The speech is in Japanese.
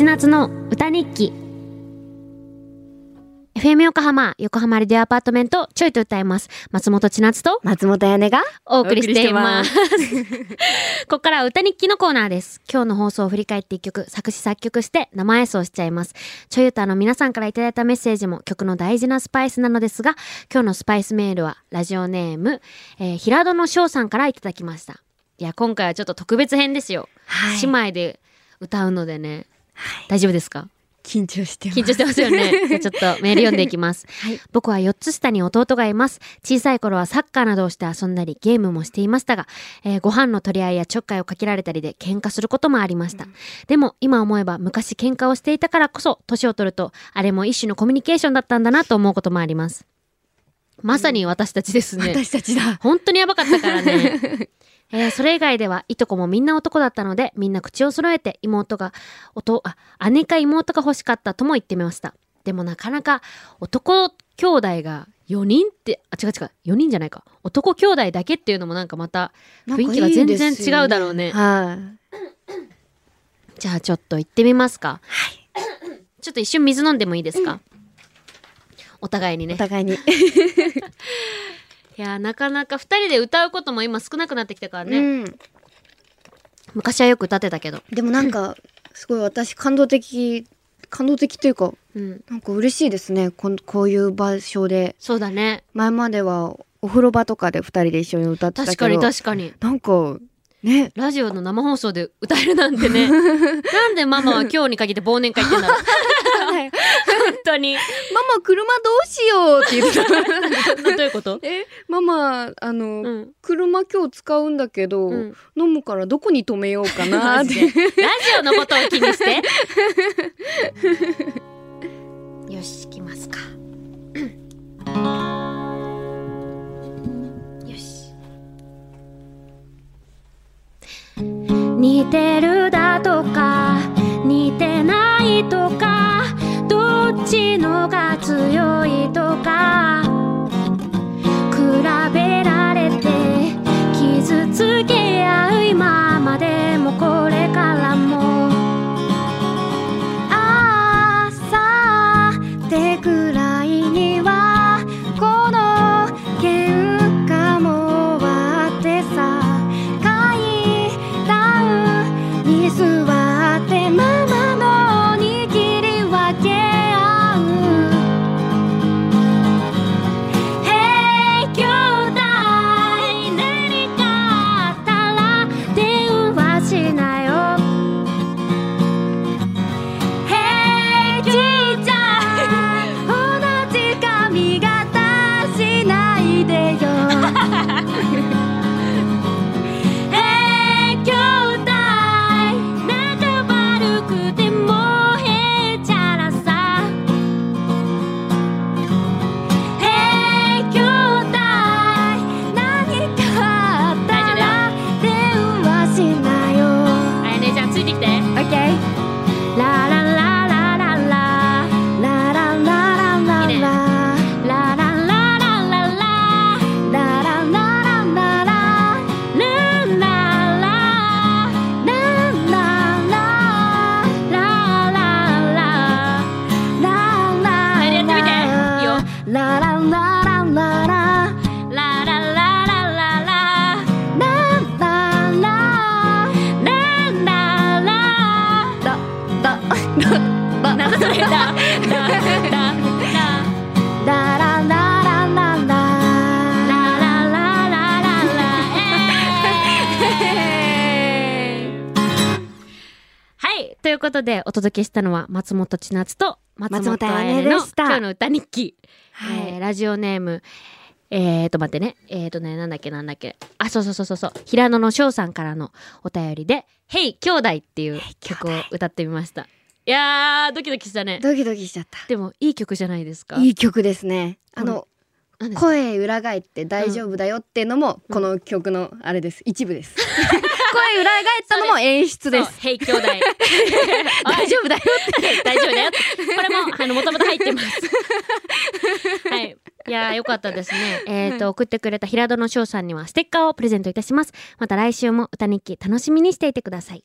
千夏の歌日記。FM 横浜横浜レディオアパートメントちょいと歌います。松本千夏と松本彩音がお送りしています。ここからは歌日記のコーナーです。今日の放送を振り返って一曲作詞作曲して生演奏しちゃいます。ちょい歌の皆さんからいただいたメッセージも曲の大事なスパイスなのですが今日のスパイスメールはラジオネーム、えー、平戸の翔さんからいただきました。いや今回はちょっと特別編ですよ、はい。姉妹で歌うのでね、大丈夫ですか？緊張してます緊張してますよね。じゃあちょっとメール読んでいきます。はい僕は4つ下に弟がいます。小さい頃はサッカーなどをして遊んだりゲームもしていましたが、えーご飯の取り合いやちょっかいをかけられたりで喧嘩することもありました。でも今思えば昔喧嘩をしていたからこそ年を取るとあれも一種のコミュニケーションだったんだなと思うこともあります。まさに私たちですね。私たちだ本当にやばかったからね。えーそれ以外ではいとこもみんな男だったのでみんな口を揃えて妹がおあ姉か妹が欲しかったとも言ってみました。でもなかなか男兄弟が4人ってあ違う違う4人じゃないか。男兄弟だけっていうのもなんかまた雰囲気が全然違うだろうね。はい。じゃあちょっと行ってみますか。ちょっと一瞬水飲んでもいいですか、お互いにね。お互いに いやーなかなか2人で歌うことも今少なくなってきたからね、うん。昔はよく歌ってたけど。でもなんか すごい私感動的感動的というかうん。なんか嬉しいですね。こんこういう場所で。そうだね。前まではお風呂場とかで二人で一緒に歌ってたけど。確かに確かに。なんかね。ラジオの生放送で歌えるなんてね。なんでママは今日に限って忘年会行ってんだろう。本当に。ママ車どうしようって言ってた。どういうこと？えママあの、うん。車今日使うんだけど、うん。飲むからどこに止めようかなって。ラジオのことを気にして。よし行きますか。よし。似てるだとか似てないとかどっちのが強い？それということでお届けしたのは松本千夏と松本彩音の今日の歌日記、はい、えー、ラジオネームえーと待ってね。えーとねなんだっけなんだっけ。あそうそうそうそうそう。平野の翔さんからのお便りで「Hey 兄弟」っていう曲を歌ってみました。いやードキドキしたね。ドキドキしちゃった。でもいい曲じゃないですか？いい曲ですね。あの声裏返って大丈夫だよっていうのもこの曲のあれです。一部です。声裏返ったのも演出です。そうヘイ兄弟。大丈夫だよって。大丈夫だよって。これも あのもともと入ってます。はい。いやーよかったですね。えっ、と送ってくれた平戸の翔さんにはステッカーをプレゼントいたします。また来週も歌日記楽しみにしていてください